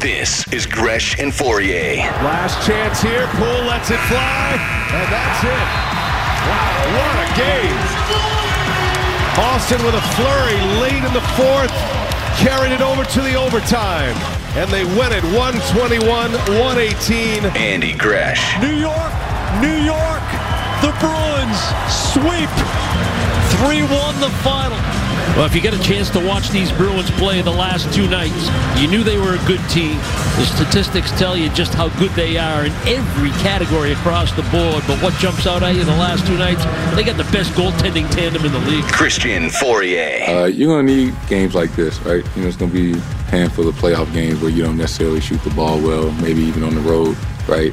This is Gresh and Fauria. Last chance here. Poole lets it fly, and that's it. Wow, what a game. Austin with a flurry late in the fourth, carried it over to the overtime, and they win it 121 118. Andy Gresh. New York, New York, the Bruins sweep 3 1 the final. Well, if you get a chance to watch these Bruins play the last two nights, you knew they were a good team. The statistics tell you just how good they are in every category across the board. But what jumps out at you the last two nights, they got the best goaltending tandem in the league. Christian Fauria. Uh, you're going to need games like this, right? You know, it's going to be a handful of playoff games where you don't necessarily shoot the ball well, maybe even on the road, right?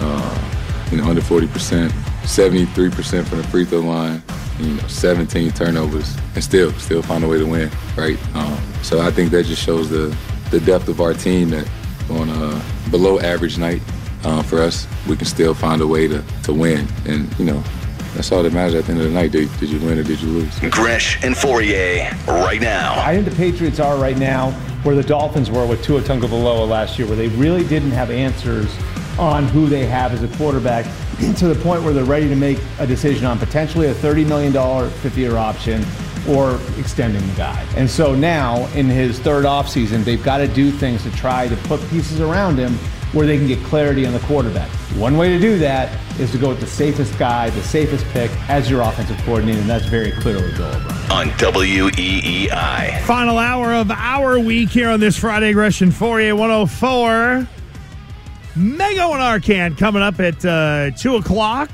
Uh, you know, under 40%, 73% from the free throw line you know, 17 turnovers, and still, still find a way to win, right? Um, so I think that just shows the the depth of our team that on a below average night uh, for us, we can still find a way to, to win. And, you know, that's all that matters at the end of the night. Did, did you win or did you lose? Gresh and Fauria right now. I think the Patriots are right now where the Dolphins were with Tua Tagovailoa last year, where they really didn't have answers on who they have as a quarterback to the point where they're ready to make a decision on potentially a $30 million 50 year option or extending the guy. And so now, in his third offseason, they've got to do things to try to put pieces around him where they can get clarity on the quarterback. One way to do that is to go with the safest guy, the safest pick as your offensive coordinator, and that's very clearly Bill O'Brien. On WEEI. Final hour of our week here on this Friday, Aggression 4A104. Mego and Arcand coming up at uh, 2 o'clock.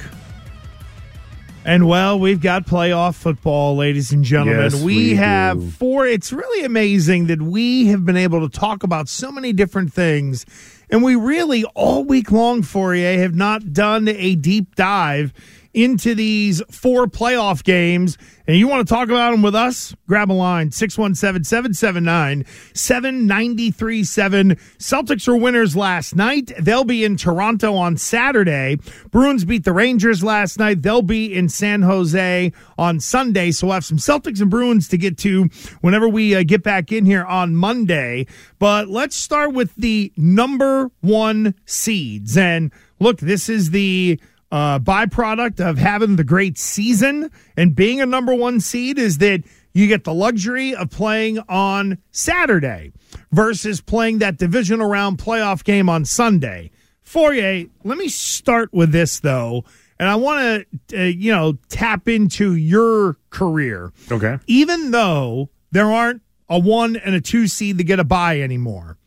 And well, we've got playoff football, ladies and gentlemen. Yes, we, we have do. four. It's really amazing that we have been able to talk about so many different things. And we really, all week long, Fauria, have not done a deep dive into these four playoff games. And you want to talk about them with us? Grab a line 617 779 7937. Celtics were winners last night. They'll be in Toronto on Saturday. Bruins beat the Rangers last night. They'll be in San Jose on Sunday. So we'll have some Celtics and Bruins to get to whenever we uh, get back in here on Monday. But let's start with the number one seeds. And look, this is the uh, byproduct of having the great season and being a number one seed is that you get the luxury of playing on Saturday versus playing that divisional round playoff game on Sunday. Fauria, let me start with this though, and I want to, uh, you know, tap into your career. Okay. Even though there aren't a one and a two seed to get a bye anymore,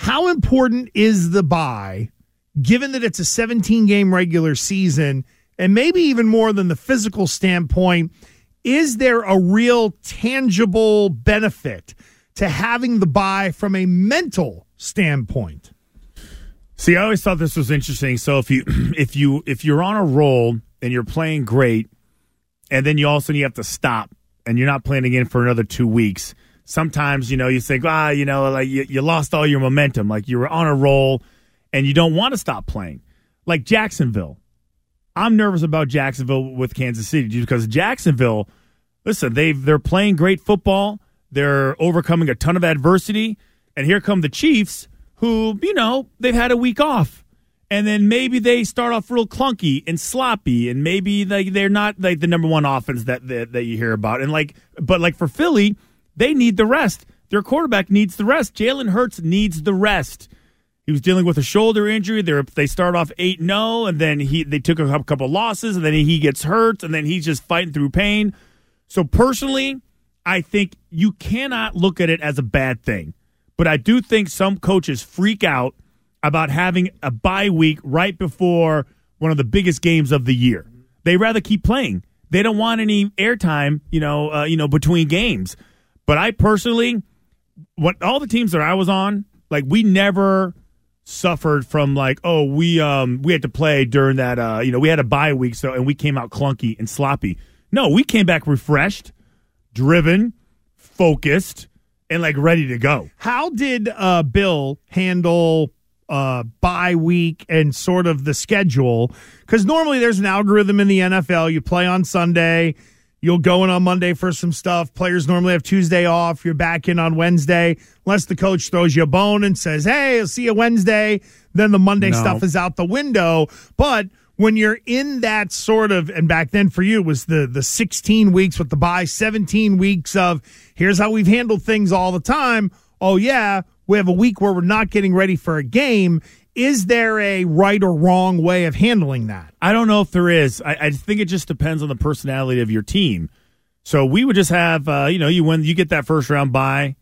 how important is the bye? Given that it's a 17 game regular season and maybe even more than the physical standpoint, is there a real tangible benefit to having the bye from a mental standpoint? See, I always thought this was interesting. So if you if you if you're on a roll and you're playing great, and then you also you have to stop and you're not playing again for another two weeks. Sometimes you know you think ah you know like you, you lost all your momentum, like you were on a roll and you don't want to stop playing. Like Jacksonville. I'm nervous about Jacksonville with Kansas City because Jacksonville, listen, they they're playing great football. They're overcoming a ton of adversity, and here come the Chiefs, who you know they've had a week off, and then maybe they start off real clunky and sloppy, and maybe they they're not like the number one offense that, that that you hear about, and like but like for Philly, they need the rest. Their quarterback needs the rest. Jalen Hurts needs the rest. He was dealing with a shoulder injury. They they start off eight 0 and then he they took a couple losses, and then he gets hurt, and then he's just fighting through pain. So personally, I think you cannot look at it as a bad thing, but I do think some coaches freak out about having a bye week right before one of the biggest games of the year. They rather keep playing. They don't want any airtime, you know, uh, you know, between games. But I personally, what all the teams that I was on, like we never suffered from like oh we um we had to play during that uh you know we had a bye week so and we came out clunky and sloppy no we came back refreshed driven focused and like ready to go How did uh, Bill handle uh, bye week and sort of the schedule? Because normally there's an algorithm in the NFL. You play on Sunday, You'll go in on Monday for some stuff. Players normally have Tuesday off. You're back in on Wednesday, unless the coach throws you a bone and says, "Hey, I'll see you Wednesday." Then the Monday No. stuff is out the window. But when you're in that sort of, and back then for you was the the 16 weeks with the bye, 17 weeks of here's how we've handled things all the time. Oh yeah, we have a week where we're not getting ready for a game. Is there a right or wrong way of handling that? I don't know if there is. I, I think it just depends on the personality of your team. So we would just have, uh, you know, you win, you get that first round bye.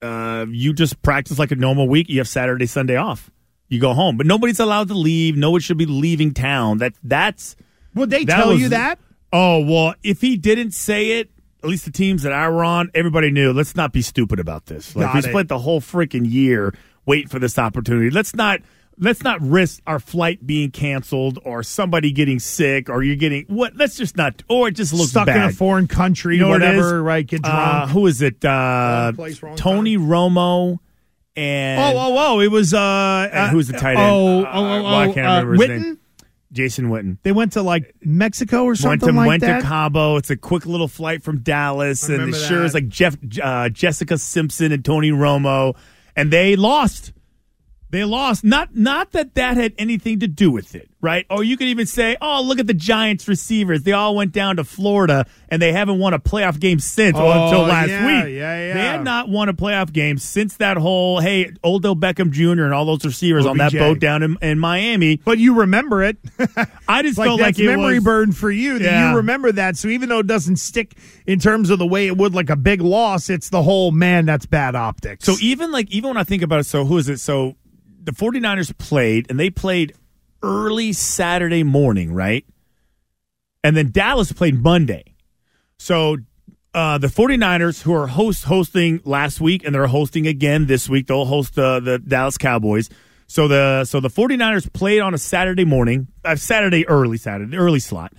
Uh, you just practice like a normal week. You have Saturday, Sunday off. You go home, but nobody's allowed to leave. No one should be leaving town. That that's. Would they that tell was- you that? Oh well, if he didn't say it, at least the teams that I were on, everybody knew. Let's not be stupid about this. Like Got we spent the whole freaking year waiting for this opportunity. Let's not let's not risk our flight being canceled or somebody getting sick or you're getting what. Let's just not. Or it just looks Stuck bad. in a foreign country, You know whatever, right? Get drunk. Uh, who is it? Uh, place, Tony Romo and oh, oh, oh! It was uh, and uh, who's the tight end? Oh, Uh, oh, oh, well, I oh, can't uh, remember his Witten? name. Jason Witten. They went to like Mexico or went something to like went that. to Cabo. It's a quick little flight from Dallas, and it sure is like Jeff, uh, Jessica Simpson and Tony Romo, and they lost. They lost. Not not that that had anything to do with it, right? Or you could even say, "Oh, look at the Giants receivers. They all went down to Florida, and they haven't won a playoff game since Oh, until last yeah, week. yeah, yeah. They had not won a playoff game since that whole hey, Odell Beckham Jr. and all those receivers on that boat down in, in Miami. but you remember it. I just like felt like memory was, burn for you that Yeah. you remember that. So even though it doesn't stick in terms of the way it would like a big loss, it's the whole man. That's bad optics. So even like even when I think about it, so who is it? So the 49ers played and they played early Saturday morning, right? And then Dallas played Monday. So uh, the 49ers who are host hosting last week and they're hosting again this week, they'll host uh, the Dallas Cowboys. So the so the 49ers played on a Saturday morning, uh, Saturday early Saturday, early slot.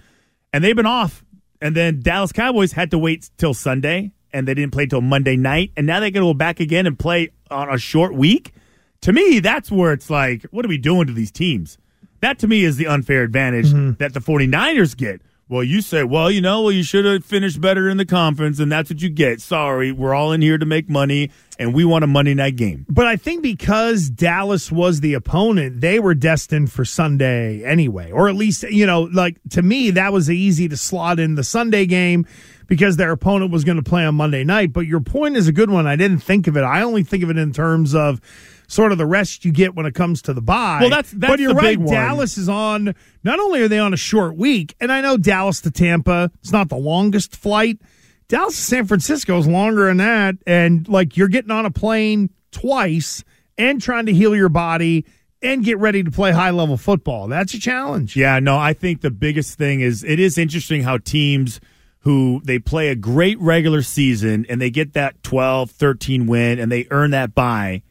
And they've been off. And then Dallas Cowboys had to wait till Sunday and they didn't play till Monday night. And now they're going to go back again and play on a short week. To me, that's where it's like, what are we doing to these teams? That to me is the unfair advantage mm-hmm. that the 49ers get. Well, you say, well, you know, well, you should have finished better in the conference, and that's what you get. Sorry, we're all in here to make money, and we want a Monday night game. But I think because Dallas was the opponent, they were destined for Sunday anyway. Or at least, you know, like to me, that was easy to slot in the Sunday game because their opponent was going to play on Monday night. But your point is a good one. I didn't think of it. I only think of it in terms of sort of the rest you get when it comes to the bye. Well, that's- that's but you're right. Dallas is on. Not only are they on a short week, and I know Dallas to Tampa, it's not the longest flight. Dallas to San Francisco is longer than that, and like you're getting on a plane twice and trying to heal your body and get ready to play high level football. That's a challenge. Yeah, no, I think the biggest thing is it is interesting how teams who they play a great regular season and they get that 12, 13 win and they earn that bye.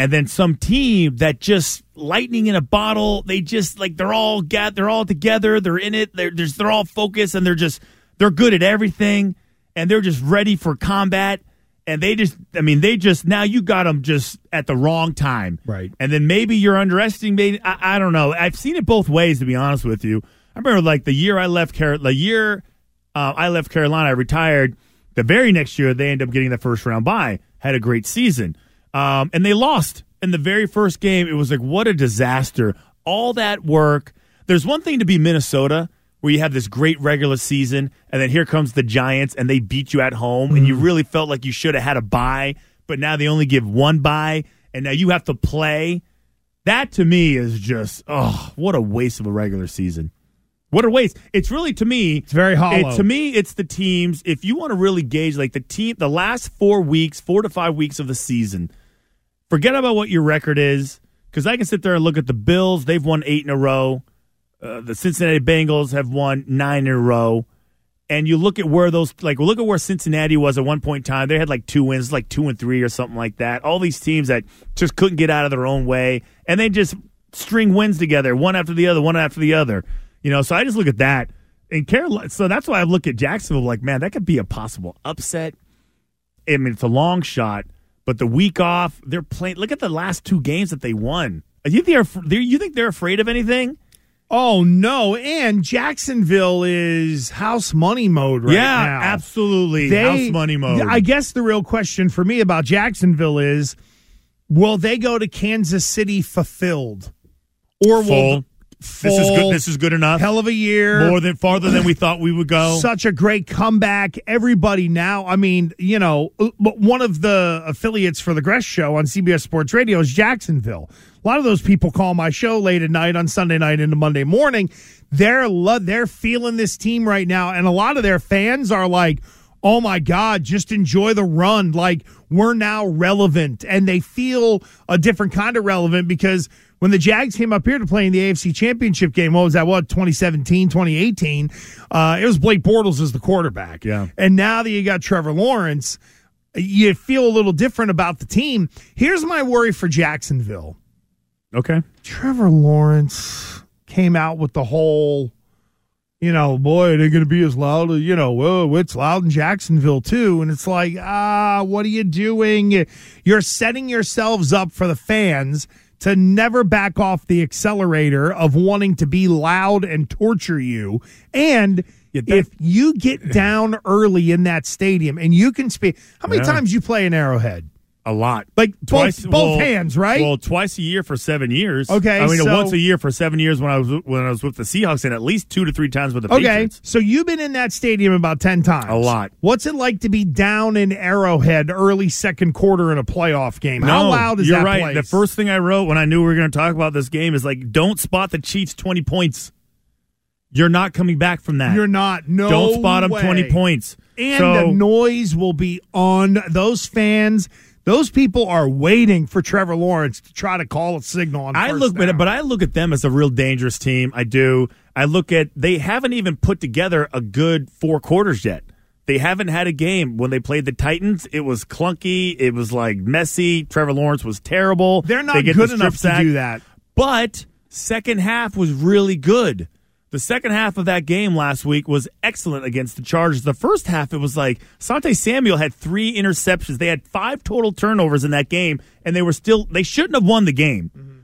And then some team that just lightning in a bottle, they just like they're all got they're all together, they're in it, they're just they're all focused and they're just they're good at everything and they're just ready for combat. And they just, I mean, they just now you got them just at the wrong time, Right. And then maybe you're underestimating. I, I don't know. I've seen it both ways, to be honest with you. I remember like the year I left Car- the year uh, I left Carolina, I retired. The very next year, they ended up getting the first round bye. Had a great season, um, and they lost in the very first game. It was like what a disaster! All that work. There's one thing to be Minnesota, where you have this great regular season, and then here comes the Giants, and they beat you at home, and you really felt like you should have had a bye, but now they only give one bye, and now you have to play. That to me is just oh, what a waste of a regular season. What a waste! It's really to me. It's very hollow. It, to me, it's the teams. If you want to really gauge, like the team, the last four weeks, four to five weeks of the season, forget about what your record is, because I can sit there and look at the Bills. They've won eight in a row. Uh, the Cincinnati Bengals have won nine in a row. And you look at where those, like, look at where Cincinnati was at one point in time. They had like two wins, like two and three or something like that. All these teams that just couldn't get out of their own way, and they just string wins together, one after the other, one after the other. You know, so I just look at that. And Carolina, so that's why I look at Jacksonville like, man, that could be a possible upset. I mean, it's a long shot, but the week off, they're playing. Look at the last two games that they won. You think they're, you think they're afraid of anything? Oh no! And Jacksonville is house money mode right yeah, now. absolutely. They- House money mode. I guess the real question for me about Jacksonville is, will they go to Kansas City fulfilled, or will Full. This is good. This is good enough. hell of a year, More than farther than we thought we would go. such a great comeback. Everybody now, I mean, you know, uh, one of the affiliates for the Gresh Show on CBS Sports Radio is Jacksonville. A lot of those people call my show late at night on Sunday night into Monday morning. They're lo- they're feeling this team right now, and a lot of their fans are like, "Oh my God, just enjoy the run! Like we're now relevant," and they feel a different kind of relevant because when the Jags came up here to play in the AFC Championship game, what was that? What 2017, 2018? Uh, it was Blake Bortles as the quarterback. Yeah. and now that you got Trevor Lawrence, you feel a little different about the team. Here's my worry for Jacksonville. okay. Trevor Lawrence came out with the whole, you know, boy, they're going to be as loud as, you know, whoa, it's loud in Jacksonville too. And it's like, ah, what are you doing? You're setting yourselves up for the fans to never back off the accelerator of wanting to be loud and torture you. And Yeah, that- if you get down early in that stadium and you can speak, how many Yeah. times you play an Arrowhead? A lot. Like both, both hands, right? Well, twice a year for seven years. Okay, I mean, so- once a year for seven years when I was when I was with the Seahawks, and at least two to three times with the Okay, Patriots. so you've been in that stadium about 10 times. A lot. What's it like to be down in Arrowhead early second quarter in a playoff game? How loud is you're that right. place? The first thing I wrote when I knew we were going to talk about this game is like, don't spot the Chiefs twenty points. You're not coming back from that. You're not. No Don't spot them way. twenty points. And so, the noise will be on. Those fans, those people are waiting for Trevor Lawrence to try to call a signal on I look down. but I look at them as a real dangerous team. I do. I look at they haven't even put together a good four quarters yet. They haven't had a game when they played the Titans. It was clunky. It was like messy. Trevor Lawrence was terrible. They're not They good the enough strip to do that. But second half was really good. The second half of that game last week was excellent against the Chargers. The first half, it was like Sante Samuel had three interceptions. They had five total turnovers in that game, and they were still they shouldn't have won the game. Mm-hmm.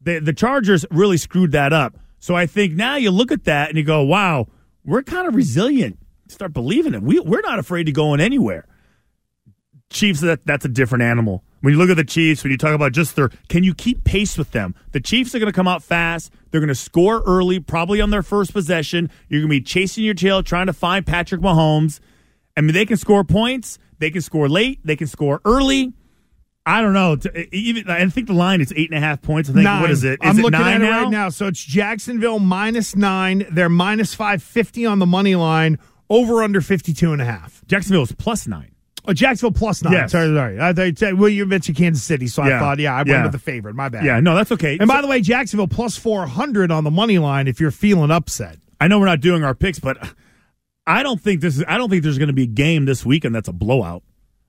The the Chargers really screwed that up. So I think now you look at that and you go, wow, we're kind of resilient. Start believing it. We we're not afraid to go in anywhere. Chiefs, that that's a different animal. When you look at the Chiefs, when you talk about just their, can you keep pace with them? The Chiefs are going to come out fast. They're going to score early, probably on their first possession. You're going to be chasing your tail, trying to find Patrick Mahomes. I mean, they can score points. They can score late. They can score early. I don't know. Even I think the line is eight and a half points. I think Nine. what is it? Is I'm it looking nine at it now? right now. So it's Jacksonville minus nine. They're minus 550 on the money line. Over under 52 and a half. Jacksonville is plus nine. Oh, Jacksonville plus nine. Yes. Sorry, sorry. I you said, well, you mentioned Kansas City, so I thought, yeah, I went Yeah. with the favorite. My bad. Yeah, no, that's okay. And by the way, Jacksonville plus 400 on the money line if you're feeling upset. I know we're not doing our picks, but I don't think this is. I don't think there's going to be a game this weekend that's a blowout.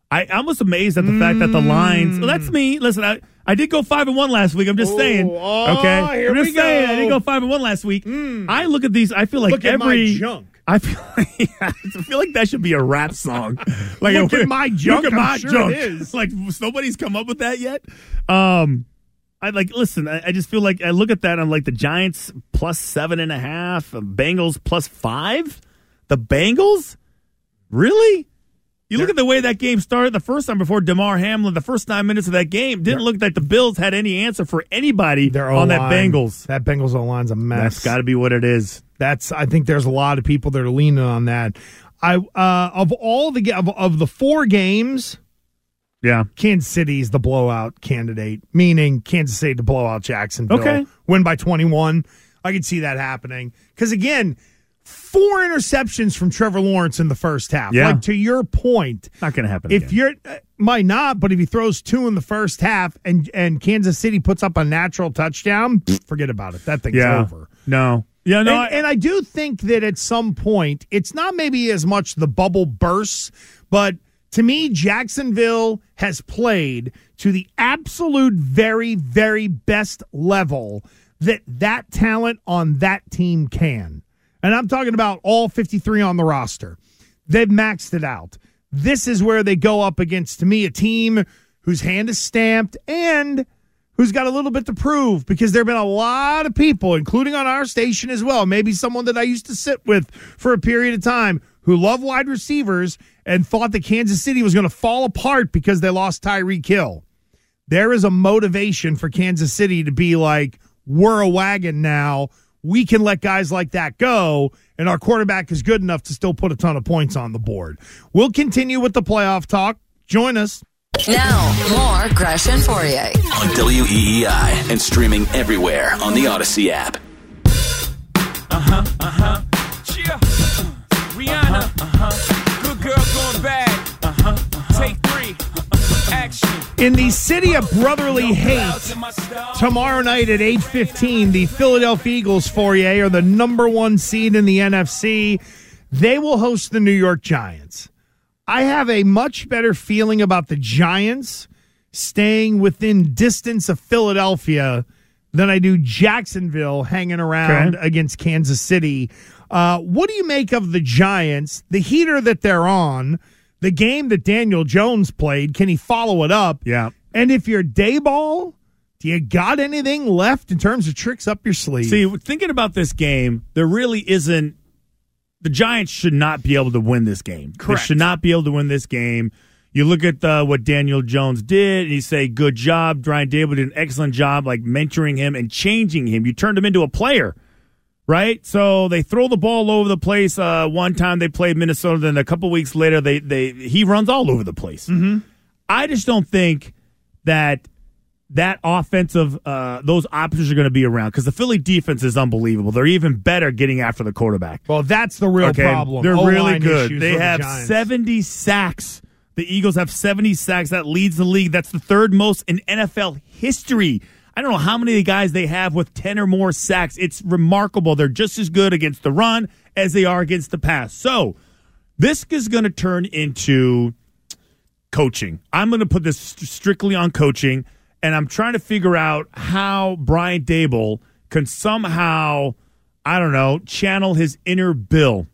I, I was amazed at the fact that the lines. Well, that's me. Listen, I, I did go five and one last week. I'm just Oh, saying. oh, okay, I'm just we saying. I go. did go five and one last week. Mm. I look at these. I feel like Look every junk. I feel, I feel like that should be a rap song. Like Look at my junk. Look at my sure junk. it is. Like nobody's come up with that yet. Um, I like listen. I, I just feel like I look at that. I'm like the Giants plus seven and a half, uh, Bengals plus five. The Bengals, really? You look at the way that game started the first time before Damar Hamlin. The first nine minutes of that game didn't look like the Bills had any answer for anybody on that Bengals. That Bengals O line's a mess. That's got to be what it is. That's I think there's a lot of people that are leaning on that. I uh of all the of, of the four games, Yeah. Kansas City's the blowout candidate, meaning Kansas City to blow out Jacksonville. Okay. Win by 21. I could see that happening. Because again, four interceptions from Trevor Lawrence in the first half. Yeah. Like to your point, Not going to happen. if again. you're uh, might not, but if he throws two in the first half and and Kansas City puts up a natural touchdown, forget about it. That thing's yeah. over. No. Yeah, no. and, I- and I do think that at some point, it's not maybe as much the bubble bursts, but to me, Jacksonville has played to the absolute very, very best level that that talent on that team can. And I'm talking about all 53 on the roster. They've maxed it out. This is where they go up against, to me, a team whose hand is stamped and who's got a little bit to prove because there have been a lot of people, including on our station as well, maybe someone that I used to sit with for a period of time who love wide receivers and thought that Kansas City was going to fall apart because they lost Tyreek Hill. There is a motivation for Kansas City to be like, we're a wagon now. We can let guys like that go, and our quarterback is good enough to still put a ton of points on the board. We'll continue with the playoff talk. Join us. Now, more Gresh and Fauria. On WEEI and streaming everywhere on the Audacy app. Uh-huh, uh-huh. Yeah. Rihanna. Uh-huh. Good girl going bad. Uh-huh. Take three. Action. In the city of brotherly hate, tomorrow night at 8.15, the Philadelphia Eagles, Fauria, are the number one seed in the NFC. They will host the New York Giants. I have a much better feeling about the Giants staying within distance of Philadelphia than I do Jacksonville hanging around Okay. against Kansas City. Uh, what do you make of the Giants, the heater that they're on, the game that Daniel Jones played? Can he follow it up? Yeah. And if you're Daboll, do you got anything left in terms of tricks up your sleeve? See, thinking about this game, there really isn't. The Giants should not be able to win this game. Correct. They should not be able to win this game. You look at uh, what Daniel Jones did, and you say, "Good job, Brian Daboll did an excellent job, like mentoring him and changing him. You turned him into a player, right? So they throw the ball all over the place. Uh, one time they played Minnesota, then a couple weeks later, they they he runs all over the place. Mm-hmm. I just don't think that that offensive uh, those options are going to be around because the Philly defense is unbelievable. They're even better getting after the quarterback. well, that's the real problem. They're O-line really good. They for the have 70 sacks. The Eagles have 70 sacks. That leads the league. That's the third most in NFL history. I don't know how many guys they have with 10 or more sacks. It's remarkable. They're just as good against the run as they are against the pass. So, this is going to turn into coaching. I'm going to put this st- strictly on coaching, and I'm trying to figure out how Brian Daboll can somehow, I don't know, channel his inner Bill.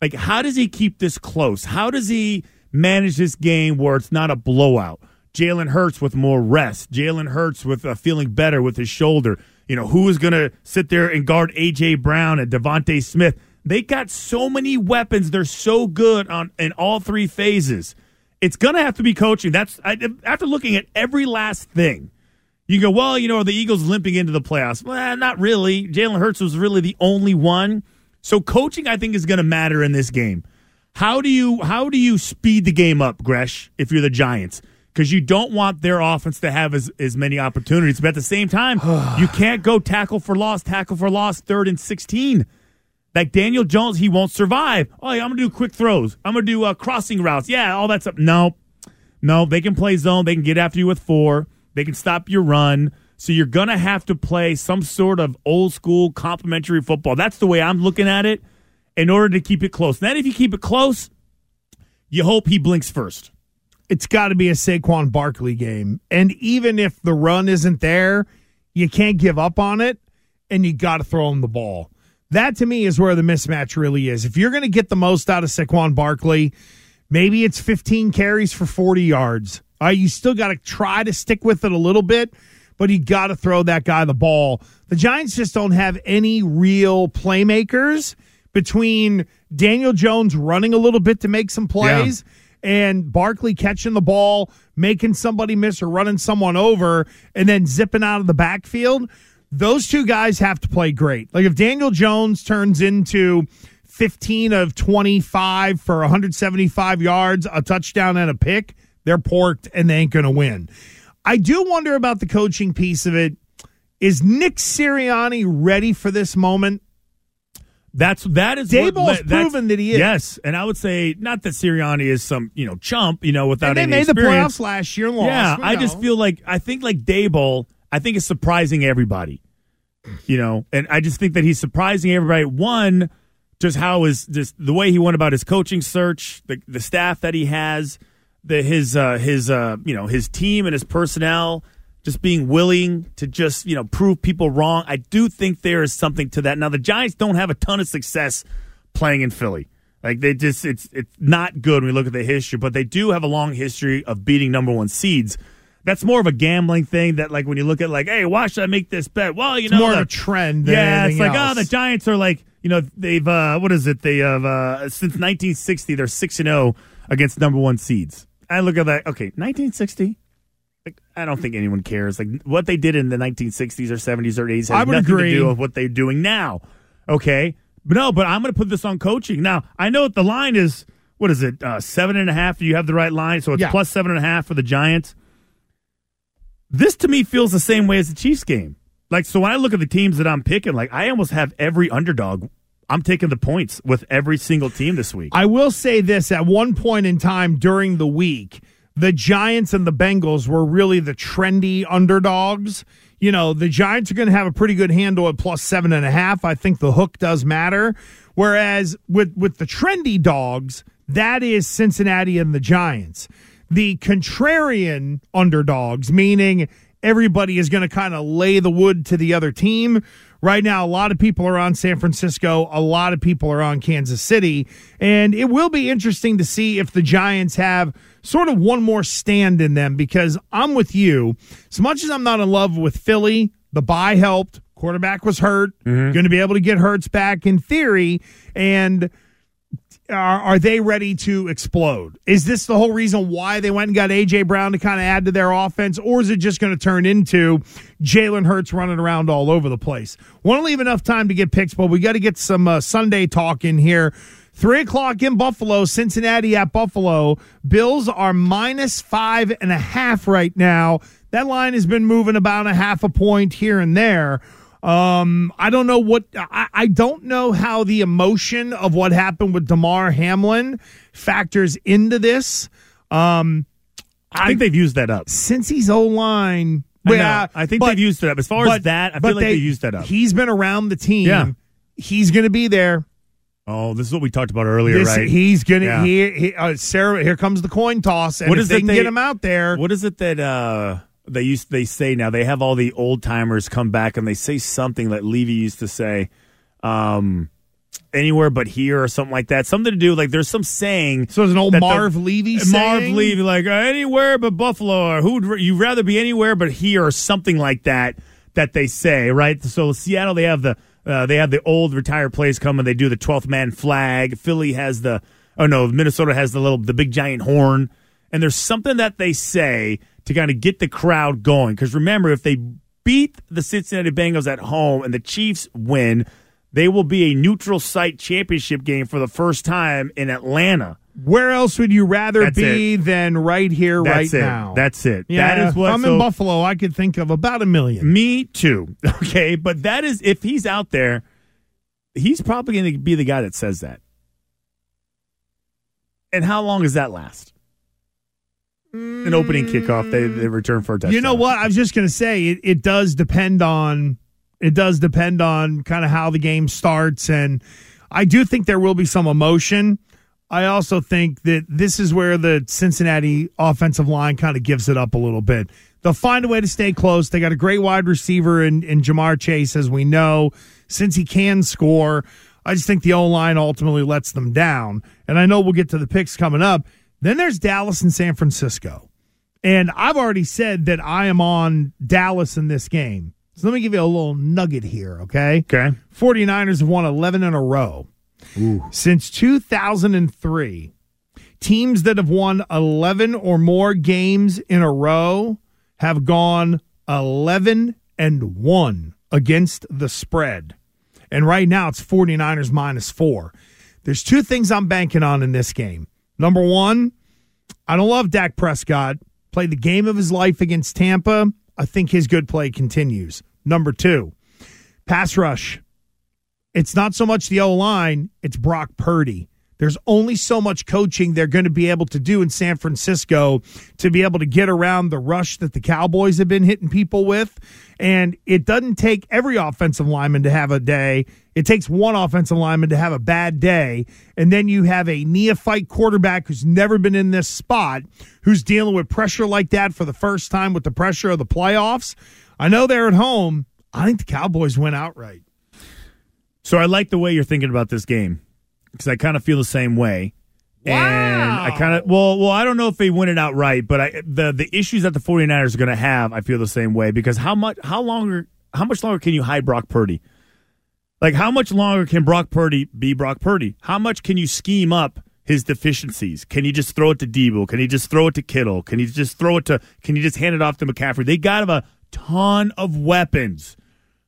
Like, how does he keep this close? How does he manage this game where it's not a blowout? Jalen Hurts with more rest. Jalen Hurts with uh, feeling better with his shoulder. You know, who is going to sit there and guard A.J. Brown and DeVonta Smith? They got so many weapons. They're so good on in all three phases. It's going to have to be coaching. That's I, after looking at every last thing. You go, well, you know, are the Eagles limping into the playoffs? Well, not really. Jalen Hurts was really the only one. So coaching, I think, is going to matter in this game. How do you how do you speed the game up, Gresh? If you're the Giants, because you don't want their offense to have as, as many opportunities, but at the same time, you can't go tackle for loss, tackle for loss, third and sixteen. Like Daniel Jones, he won't survive. Oh, yeah, I'm gonna do quick throws. I'm gonna do uh, crossing routes. Yeah, all that stuff. No, no, they can play zone. They can get after you with four. They can stop your run. So you're going to have to play some sort of old school complementary football. That's the way I'm looking at it in order to keep it close. Then if you keep it close, you hope he blinks first. it's got to be a Saquon Barkley game. And even if the run isn't there, you can't give up on it and you got to throw him the ball. That to me is where the mismatch really is. If you're going to get the most out of Saquon Barkley, maybe it's 15 carries for 40 yards. Uh, you still got to try to stick with it a little bit, but you got to throw that guy the ball. The Giants just don't have any real playmakers between Daniel Jones running a little bit to make some plays and Barkley catching the ball, making somebody miss or running someone over, and then zipping out of the backfield. Those two guys have to play great. Like if Daniel Jones turns into 15 of 25 for 175 yards, a touchdown, and a pick, they're porked and they ain't going to win. I do wonder about the coaching piece of it. Is Nick Sirianni ready for this moment? That's that is Daboll's what, proven that he is. Yes, and I would say not that Sirianni is some you know chump, you know, without And they any made the playoffs last year and lost. Yeah, I just feel like I think like Daboll, I think is surprising everybody. You know, and I just think that he's surprising everybody. One, just how is just the way he went about his coaching search, the the staff that he has, the his uh his uh you know his team and his personnel just being willing to just you know prove people wrong. I do think there is something to that. Now the Giants don't have a ton of success playing in Philly. Like they just it's it's not good when we look at the history, but they do have a long history of beating number one seeds. That's more of a gambling thing that, like, when you look at, like, hey, why should I make this bet? Well, you It's know, more the- of a trend. Than yeah, it's like, else. oh, the Giants are like, you know, they've, uh, what is it? They have, uh, since 1960, they're 6 and 0 against number one seeds. I look at that, okay, 1960. Like, I don't think anyone cares. Like, what they did in the 1960s or 70s or 80s has I would nothing agree. to do with what they're doing now. Okay. But no, but I'm going to put this on coaching. Now, I know that the line is, what is it, uh, seven and a half? You have the right line. So it's Yeah. plus seven and a half for the Giants. This to me feels the same way as the Chiefs game. Like, so when I look at the teams that I'm picking, like, I almost have every underdog. I'm taking the points with every single team this week. I will say this at one point in time during the week, the Giants and the Bengals were really the trendy underdogs. You know, the Giants are going to have a pretty good handle at plus seven and a half. I think the hook does matter. Whereas with, with the trendy dogs, that is Cincinnati and the Giants. The contrarian underdogs, meaning everybody is going to kind of lay the wood to the other team. Right now, a lot of people are on San Francisco. A lot of people are on Kansas City. And it will be interesting to see if the Giants have sort of one more stand in them because I'm with you. As much as I'm not in love with Philly, the bye helped. Quarterback was hurt. Mm-hmm. Going to be able to get Hurts back in theory. And are, are they ready to explode? Is this the whole reason why they went and got AJ Brown to kind of add to their offense, or is it just going to turn into Jalen Hurts running around all over the place? Want to leave enough time to get picks, but we got to get some uh, Sunday talk in here. Three o'clock in Buffalo, Cincinnati at Buffalo. Bills are minus five and a half right now. That line has been moving about a half a point here and there. Um, I don't know what I, I don't know how the emotion of what happened with Damar Hamlin factors into this. Um, I think they've used that up. since he's O line. I. I think they've used it up. As far as that, I feel like they used that up. He's been around the team. Yeah. He's going to be there. Oh, this is what we talked about earlier, This- right? He's going to. Yeah. He, he, uh, Sarah. Here comes the coin toss, and What if is they it can they- get him out there, What is it that uh, they used? They say now they have all the old timers come back and they say something that Levy used to say, um, anywhere but here or something like that. Something to do like there's some saying. So it's an old that the- Marv Levy Marv saying? Levy, like uh, anywhere but Buffalo, or who'd you rather be anywhere but here or something like that that they say, right? So Seattle, they have the uh, they have the old retired players come and they do the twelfth man flag. Philly has the oh no, Minnesota has the little the big giant horn, and there's something that they say to kind of get the crowd going. Because remember, if they beat the Cincinnati Bengals at home and the Chiefs win, they will be a neutral site championship game for the first time in Atlanta. where else would you rather That's be than right here, That's right it. now? That's it. Yeah, that is what if I'm so- in Buffalo. I could think of about a million. Me too. Okay, but that is if he's out there, he's probably going to be the guy that says that. And how long does that last? An opening kickoff, they, they return for a touchdown. You know what? I was just going to say it, it does depend on it does depend on kind of how the game starts, and I do think there will be some emotion. I also think that this is where the Cincinnati offensive line kind of gives it up a little bit. They'll find a way to stay close. They got a great wide receiver in, in Ja'Marr Chase, as we know, since he can score. I just think the O line ultimately lets them down. And I know we'll get to the picks coming up. Then there's Dallas and San Francisco. And I've already said that I am on Dallas in this game. So let me give you a little nugget here, okay? Okay. 49ers have won 11 in a row. Since 2003, teams that have won 11 or more games in a row have gone 11 and 1 against the spread. And right now it's 49ers minus 4. There's two things I'm banking on in this game. Number 1, I don't love Dak Prescott. Played the game of his life against Tampa. I think his good play continues. Number 2, pass rush. It's not so much the O line, it's Brock Purdy. There's only so much coaching they're going to be able to do in San Francisco to be able to get around the rush that the Cowboys have been hitting people with. And it doesn't take every offensive lineman to have a day. It takes one offensive lineman to have a bad day. And then you have a neophyte quarterback who's never been in this spot, who's dealing with pressure like that for the first time with the pressure of the playoffs. I know they're at home. I think the Cowboys win outright. So I like the way you're thinking about this game because I kind of feel the same way. And I kind of well, well, I don't know if they win it outright, but I, the the issues that the 49ers are going to have, I feel the same way because how much how longer how much longer can you hide Brock Purdy? Like how much longer can Brock Purdy be Brock Purdy? How much can you scheme up his deficiencies? Can you just throw it to Deebo? Can you just throw it to Kittle? Can you just throw it to can you just hand it off to McCaffrey? They got a ton of weapons.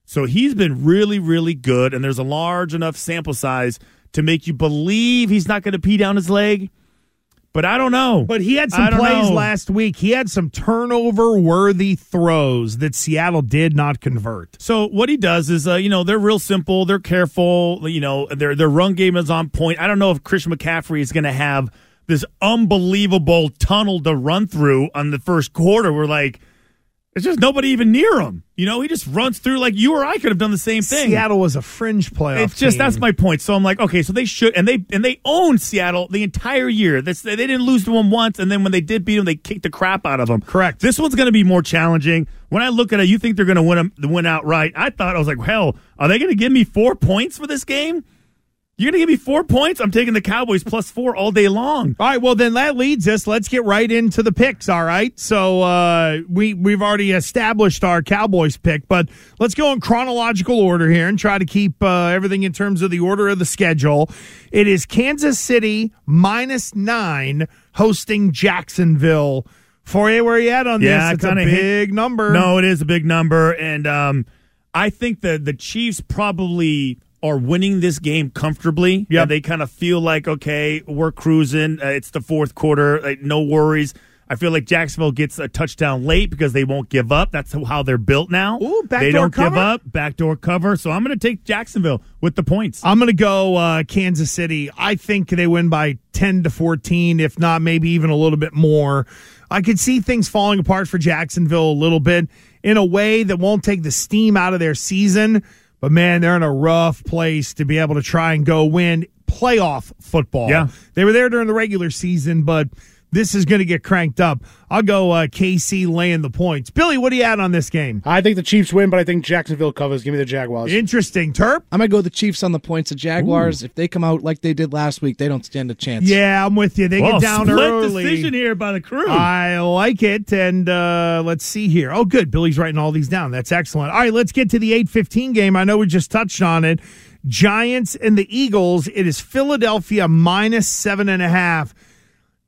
So he's been really, really good, and there's a large enough sample size to make you believe he's not going to pee down his leg. But I don't know. But he had some plays know. last week. He had some turnover worthy throws that Seattle did not convert. So what he does is, uh, you know, they're real simple. They're careful. You know, their their run game is on point. I don't know if Christian McCaffrey is going to have this unbelievable tunnel to run through on the first quarter. We're like, there's just nobody even near him. You know, he just runs through like you or I could have done the same thing. Seattle was a fringe playoff. It's just team. that's my point. So I'm like, okay, so they should, and they and they owned Seattle the entire year. That's, they didn't lose to them once, and then when they did beat them, they kicked the crap out of them. Correct. This one's going to be more challenging. When I look at it, you think they're going to win them, win outright. I thought I was like, hell, are they going to give me four points for this game? You're going to give me four points? I'm taking the Cowboys plus four all day long. All right, well then that leads us. Let's get right into the picks. All right, so uh, we we've already established our Cowboys pick, but let's go in chronological order here and try to keep uh, everything in terms of the order of the schedule. It is Kansas City minus nine hosting Jacksonville. For you, where are you at on Yeah, this? It's a hit- big number. No, it is a big number, and um, I think that the Chiefs probably are winning this game comfortably. Yeah, they kind of feel like okay, we're cruising. Uh, it's the fourth quarter, like, no worries. I feel like Jacksonville gets a touchdown late because they won't give up. That's how they're built now. Ooh, they don't give up. Backdoor cover. So I'm going to take Jacksonville with the points. I'm going to go uh, Kansas City. I think they win by 10 to 14, if not maybe even a little bit more. I could see things falling apart for Jacksonville a little bit in a way that won't take the steam out of their season. But man, they're in a rough place to be able to try and go win playoff football. Yeah. They were there during the regular season, but this is going to get cranked up. I'll go uh, KC laying the points. Billy, what do you add on this game? I think the Chiefs win, but I think Jacksonville covers. Give me the Jaguars. Interesting. Terp? I'm gonna go the Chiefs on the points. The Jaguars, if they come out like they did last week, they don't stand a chance. Yeah, I'm with you. They Whoa, get down split early. decision here by the crew. I like it. And uh, let's see here. Oh, good. Billy's writing all these down. That's excellent. All right, let's get to the 815 game. I know we just touched on it. Giants and the Eagles. It is Philadelphia minus seven and a half.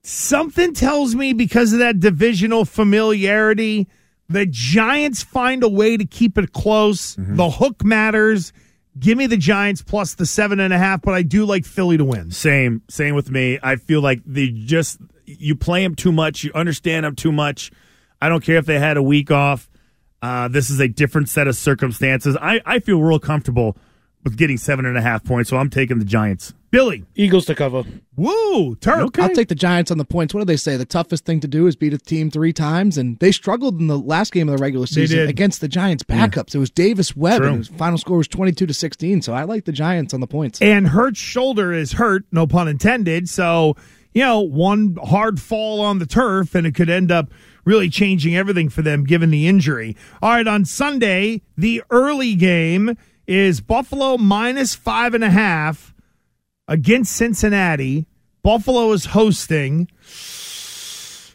Something tells me because of that divisional familiarity, the Giants find a way to keep it close. The hook matters. Give me the Giants plus the seven and a half, but I do like Philly to win. Same, same with me. I feel like they just you play them too much. You understand them too much. I don't care if they had a week off. Uh, this is a different set of circumstances. I, I feel real comfortable with getting seven and a half points, so I'm taking the Giants. Billy. Eagles to cover. Woo, Turk. I'll take the Giants on the points. What do they say? The toughest thing to do is beat a team three times, and they struggled in the last game of the regular season against the Giants backups. It was Davis Webb, True. and his final score was twenty-two to sixteen. So I like the Giants on the points. And Hurt's shoulder is hurt, no pun intended. So, you know, one hard fall on the turf and it could end up really changing everything for them given the injury. All right, on Sunday, the early game is Buffalo minus five and a half against Cincinnati. Buffalo is hosting.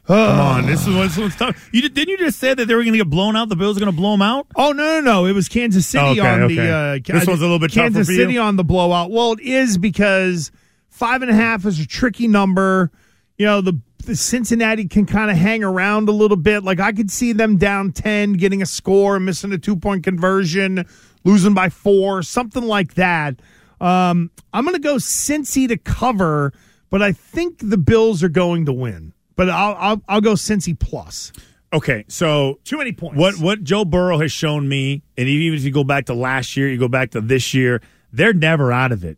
Come on, this is one's tough. You did- didn't you just say that they were going to get blown out? The Bills are going to blow them out. Oh no, no, no! It was Kansas City Okay, on okay. the. Uh, This one's a little bit tougher Kansas for you? City on the blowout. Well, it is because five and a half is a tricky number. You know, the, the Cincinnati can kind of hang around a little bit. Like I could see them down ten, getting a score, missing a two point conversion, losing by four, something like that. Um, I'm going to go Cincy to cover, but I think the Bills are going to win. But I'll I'll, I'll go Cincy plus. Okay, so Too many points. What what Joe Burrow has shown me, and even if you go back to last year, you go back to this year, they're never out of it,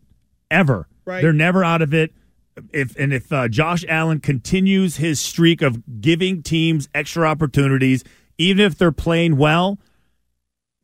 ever. Right. They're never out of it. If and if uh, Josh Allen continues his streak of giving teams extra opportunities, even if they're playing well,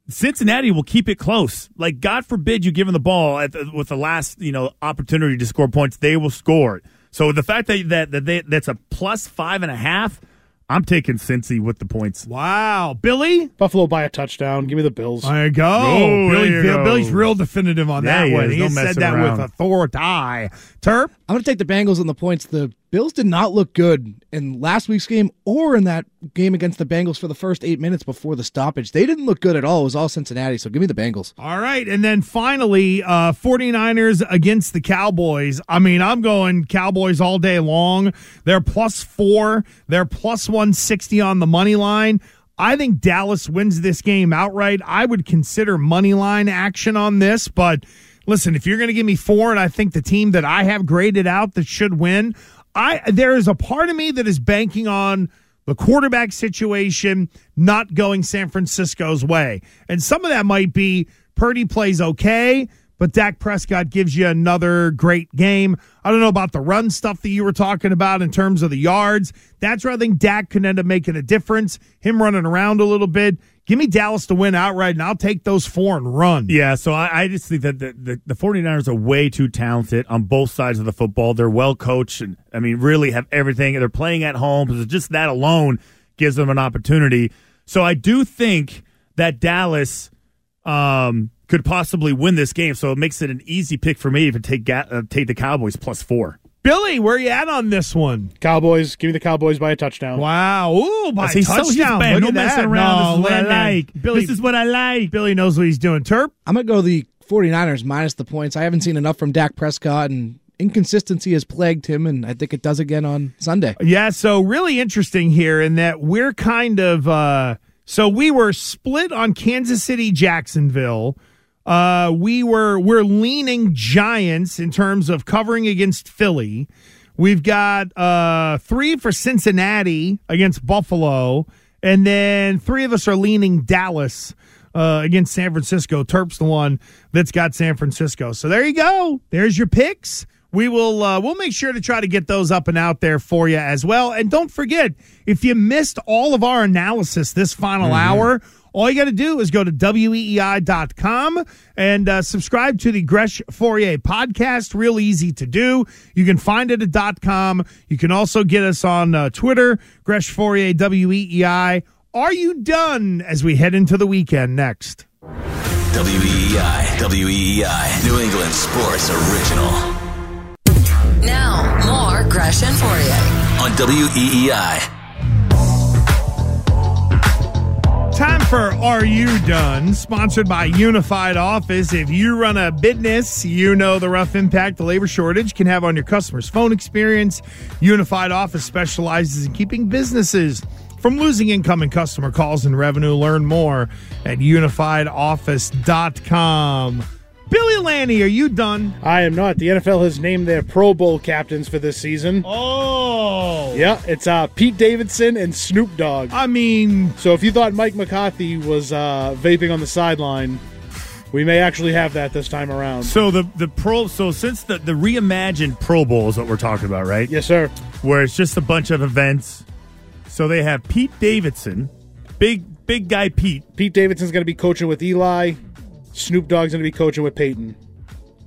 Cincinnati will keep it close. Like God forbid you give them the ball at the, with the last you know opportunity to score points, they will score it. So the fact that that, that they, that's a plus five and a half, I'm taking Cincy with the points. Wow, Billy. Buffalo by a touchdown. Give me the Bills. There you go. Oh, Billy, there you Bill- go. Billy's real definitive on Yeah, that he one. is. He No said messing that around. with authority. Terp. I'm going to take the Bengals on the points. The Bills did not look good in last week's game or in that game against the Bengals for the first eight minutes before the stoppage. They didn't look good at all. It was all Cincinnati. So give me the Bengals. All right. And then finally, uh, 49ers against the Cowboys. I mean, I'm going Cowboys all day long. They're plus four, they're plus 160 on the money line. I think Dallas wins this game outright. I would consider money line action on this, but listen, if you're going to give me four, and I think the team that I have graded out that should win, I there is a part of me that is banking on the quarterback situation not going San Francisco's way. And some of that might be Purdy plays okay, but Dak Prescott gives you another great game. I don't know about the run stuff that you were talking about in terms of the yards. That's where I think Dak can end up making a difference. Him running around a little bit. Give me Dallas to win outright, and I'll take those four and run. Yeah, so I, I just think that the, the, the 49ers are way too talented on both sides of the football. They're well coached and, I mean, really have everything. They're playing at home. So just that alone gives them an opportunity. So I do think that Dallas um, could possibly win this game. So it makes it an easy pick for me to take, uh, take the Cowboys plus four. Billy, where are you at on this one? Cowboys. Give me the Cowboys by a touchdown. Wow. Ooh, by See, a so he's touchdown. bad. No messing that. around. This is what I like. Billy, This is what I like. Billy knows what he's doing. Terp? I'm going to go the 49ers minus the points. I haven't seen enough from Dak Prescott, and inconsistency has plagued him, and I think it does again on Sunday. Yeah, so really interesting here in that we're kind of uh so we were split on Kansas City Jacksonville. Uh we were we're leaning Giants in terms of covering against Philly. We've got uh 3 for Cincinnati against Buffalo and then 3 of us are leaning Dallas uh, against San Francisco. Terp's the one that's got San Francisco. So there you go. There's your picks. We will uh, we'll make sure to try to get those up and out there for you as well. And don't forget, if you missed all of our analysis this final hour, all you got to do is go to weei.com and uh, subscribe to the Gresh Fauria podcast. Real easy to do. You can find it at .com. You can also get us on uh, Twitter, Gresh Fauria WEEI. Are you done as we head into the weekend next? WEEI, WEEI, E New England Sports Original. Now, more Gresh and Fauria. On E WEEI. Time for Are You Done? Sponsored by Unified Office. If you run a business, you know the rough impact the labor shortage can have on your customers' phone experience. Unified Office specializes in keeping businesses from losing income and customer calls and revenue. Learn more at unifiedoffice.com. Billy Lanny, are you done? I am not. The NFL has named their Pro Bowl captains for this season. Oh. Yeah, it's uh, Pete Davidson and Snoop Dogg. I mean, so if you thought Mike McCarthy was uh, vaping on the sideline, we may actually have that this time around. So the the pro so since the the reimagined Pro Bowl is what we're talking about, right? Yes, sir. Where it's just a bunch of events. So they have Pete Davidson, big big guy Pete. Pete Davidson's going to be coaching with Eli. Snoop Dogg's going to be coaching with Peyton.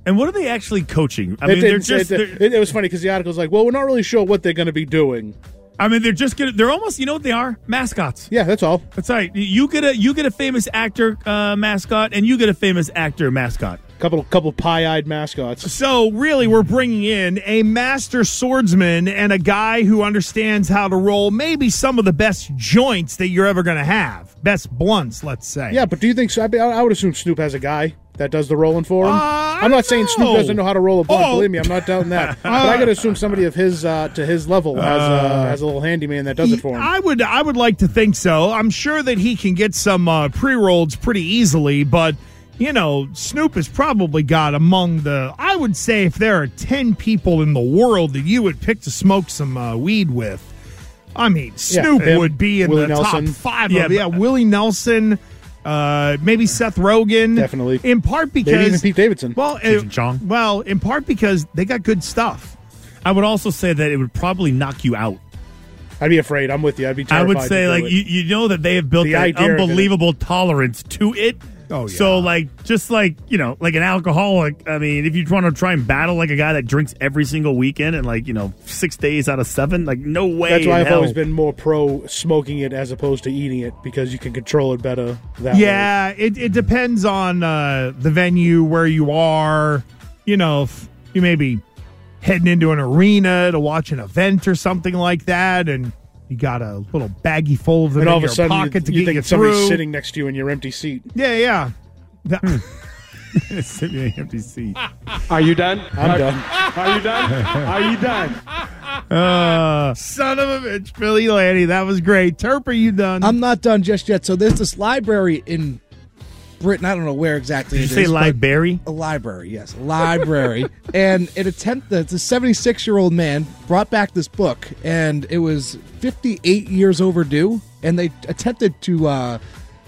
And what are they actually coaching? I mean, they're just. it, they're- it- it was funny because the article's like, well, we're not really sure what they're going to be doing. I mean, they're just gonna. They're almost. You know what they are? Mascots. Yeah, that's all. That's right. You get a you get a famous actor uh, mascot, and you get a famous actor mascot. Couple couple pie-eyed mascots. So really, we're bringing in a master swordsman and a guy who understands how to roll maybe some of the best joints that you're ever going to have, best blunts, let's say. Yeah, but do you think? So, I, I would assume Snoop has a guy that does the rolling for him. Uh, I'm not saying Snoop know. doesn't know how to roll a blunt. Oh. Believe me, I'm not doubting that. but I got to assume somebody of his uh, to his level has, uh, has a little handyman that does it for him. I would, I would like to think so. I'm sure that he can get some uh, pre rolls pretty easily, but you know, Snoop has probably got among the. I would say if there are ten people in the world that you would pick to smoke some uh, weed with, I mean, Snoop him, would be in Willie the Nelson. top five. Yeah, of, yeah, Willie Nelson. Uh, maybe Seth Rogen, Definitely. In part because Maybe even Pete Davidson. Well, Cheech uh, Chong. well, in part because they got good stuff. I would also say that it would probably knock you out. I'd be afraid. I'm with you. I'd be I would say like you, you know that they have built The an idea of it. unbelievable tolerance to it Oh, yeah. So like, just like you know, like an alcoholic. I mean, if you want to try and battle like a guy that drinks every single weekend and like you know six days out of seven, like no way. That's why in I've hell. always been more pro smoking it as opposed to eating it because you can control it better that way. Yeah, it, it depends on uh, the venue, where you are. You know, if you may be heading into an arena to watch an event or something like that, and you got a little baggy full of them And in all of your a sudden, pocket you, to you get think you somebody's through. sitting next to you in your empty seat. Yeah, yeah. That- Sit in an empty seat. Are you done? I'm Are- done. Are you done? Are you done? Uh, Son of a bitch, Billy Lanny. That was great. Terp, are you done? I'm not done just yet. So there's this library in Britain. I don't know where exactly. did you it say is, library? A library, yes, a library. and it attempt it's a 76 year old man brought back this book, and it was 58 years overdue, and they attempted to uh,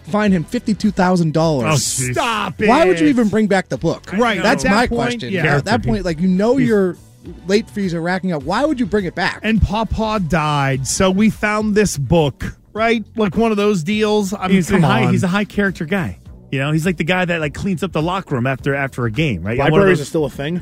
fine him fifty-two thousand Oh, dollars. jeez. Stop it. Why would you even bring back the book? Right, That's that my point, question. yeah. At that point, like you know your late fees are racking up. Why would you bring it back? And Pawpaw died, so we found this book, right? Like one of those deals. I mean, he's a come high. on. He's a high character guy. You know, he's like the guy that like cleans up the locker room after after a game, right? One of Libraries those- are still a thing,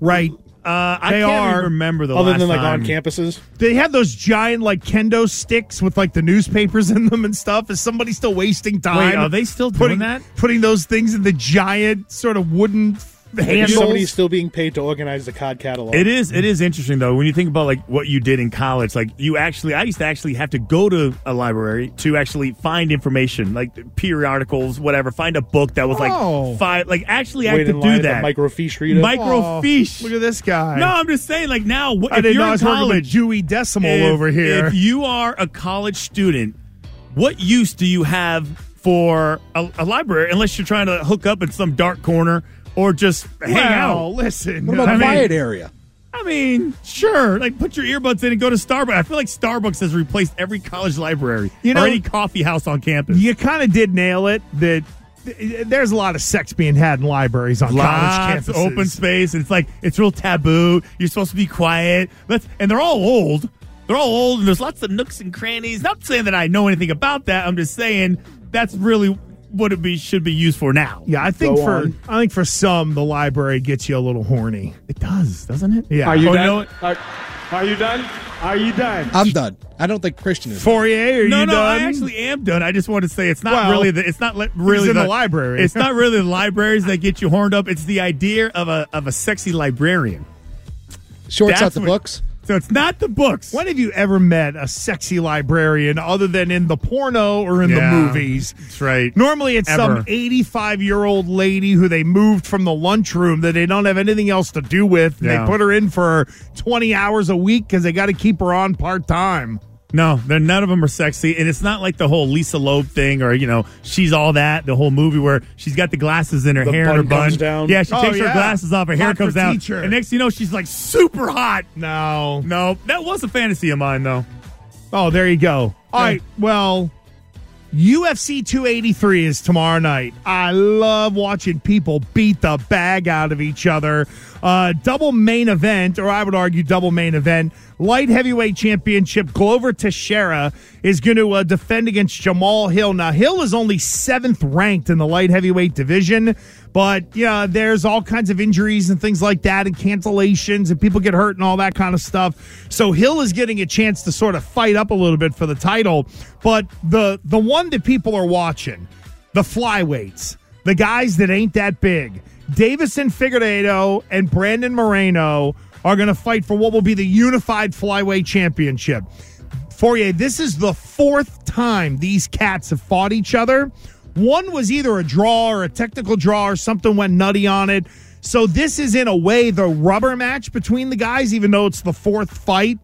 right. Uh, I They can't are. even remember the other last than like time. on campuses. They had those giant like kendo sticks with like the newspapers in them and stuff. Is somebody still wasting time? Wait, are they still doing putting, that? Putting those things in the giant sort of wooden Maybe handles. somebody's still being paid to organize the COD catalog. It is. It is interesting though when you think about like what you did in college. Like you actually, I used to actually have to go to a library to actually find information, like periodicals, whatever. Find a book that was like Oh. five. Like actually, I Wait had to do that. microfiche reader. Microfiche. Oh, look at this guy. no, I'm just saying. Like now, wh- I if didn't you're know I in was working with college, Dewey Decimal if, over here. If you are a college student, what use do you have for a, a library unless you're trying to hook up in some dark corner or just hang out? listen. what about I a mean- quiet area? I mean, sure. Like, put your earbuds in and go to Starbucks. I feel like Starbucks has replaced every college library You know- or any coffee house on campus. You kind of did nail it. That th- there's a lot of sex being had in libraries on Lots college campuses. open space. It's like it's real taboo. You're supposed to be quiet. Let's, and they're all old. They're all old, and there's lots of nooks and crannies. Not saying that I know anything about that. I'm just saying that's really what it be should be used for now. Yeah, I think Go for on. I think for some the library gets you a little horny. It does, doesn't it? Yeah. Are you Oh, done? know what? Are, are you done? Are you done? I'm done. I don't think Christian is. Fauria, are no, you no, done? I actually am done. I just want to say it's not Well, really the. It's not li- really in the library. It's not really the libraries that get you horned up. It's the idea of a of a sexy librarian. Shorts That's out the what- books. So it's not the books. When have you ever met a sexy librarian other than in the porno or in the movies? That's right. Normally, it's Ever. some 85 year old lady who they moved from the lunchroom that they don't have anything else to do with. Yeah. They put her in for 20 hours a week because they got to keep her on part time. No, they're none of them are sexy, and it's not like the whole Lisa Loeb thing, or you know, she's all that. The whole movie where she's got the glasses in her The hair and her bun bun comes down. Yeah, she Oh, takes yeah. her glasses off, her hair Hot comes for down, teacher. and next thing you know, she's like super hot. No. No, that was a fantasy of mine, though. Oh, there you go. All right. Well, UFC 283 is tomorrow night. I love watching people beat the bag out of each other. Uh, double main event, or I would argue double main event. Light heavyweight championship. Glover Teixeira is going to uh, defend against Jamal Hill. Now, Hill is only seventh ranked in the light heavyweight division, but yeah, there's all kinds of injuries and things like that, and cancellations, and people get hurt and all that kind of stuff. So Hill is getting a chance to sort of fight up a little bit for the title. But the the one that people are watching, the flyweights, the guys that ain't that big, Deiveson Figueiredo and Brandon Moreno are going to fight for what will be the unified flyweight championship. Fauria, this is the fourth time these cats have fought each other. One was either a draw or a technical draw or something went nutty on it. So this is in a way the rubber match between the guys, even though it's the fourth fight.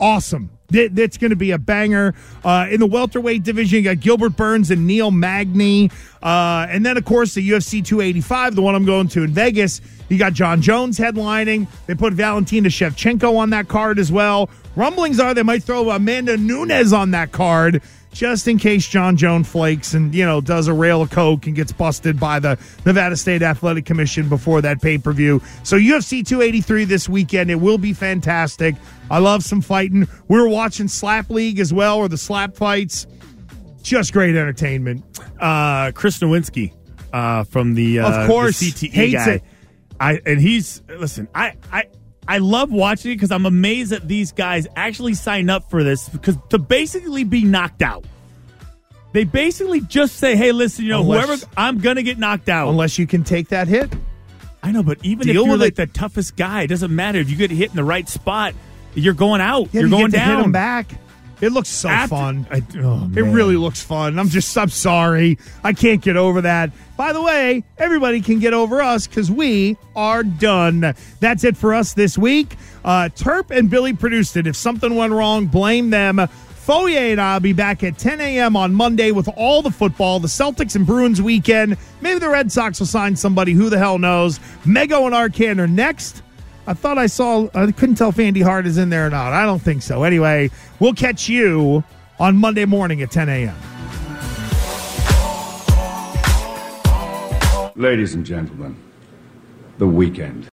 Awesome. That's going to be a banger. Uh, in the welterweight division, you got Gilbert Burns and Neil Magny. Uh, and then, of course, the UFC 285, the one I'm going to in Vegas, you got Jon Jones headlining. They put Valentina Shevchenko on that card as well. Rumblings are they might throw Amanda Nunes on that card just in case Jon Jones flakes and, you know, does a rail of coke and gets busted by the Nevada State Athletic Commission before that pay per view. So, UFC 283 this weekend. It will be fantastic. I love some fighting. We are watching Slap League as well, or the slap fights. Just great entertainment. Uh, Chris Nowinski uh, from the uh, Of course. the CTE Hates guy. it. I and he's listen. I I I love watching it because I'm amazed that these guys actually sign up for this because to basically be knocked out. They basically just say, "Hey, listen, you know, Unless- whoever I'm gonna get knocked out." Unless you can take that hit. I know, but even Deal if you're like it. the toughest guy, it doesn't matter if you get hit in the right spot. You're going out. Yeah, you're you going down. hit him back. It looks so After- fun. I- oh, It man. really looks fun. I'm just, I'm sorry. I can't get over that. By the way, everybody can get over us because we are done. That's it for us this week. Uh, Terp and Billy produced it. If something went wrong, blame them. Fauria and I'll be back at 10 a.m. on Monday with all the football, the Celtics and Bruins weekend. Maybe the Red Sox will sign somebody. Who the hell knows? Mego and Arcand are next. I thought I saw, I couldn't tell if Andy Hart is in there or not. I don't think so. Anyway, we'll catch you on Monday morning at 10 a.m. Ladies and gentlemen, the weekend.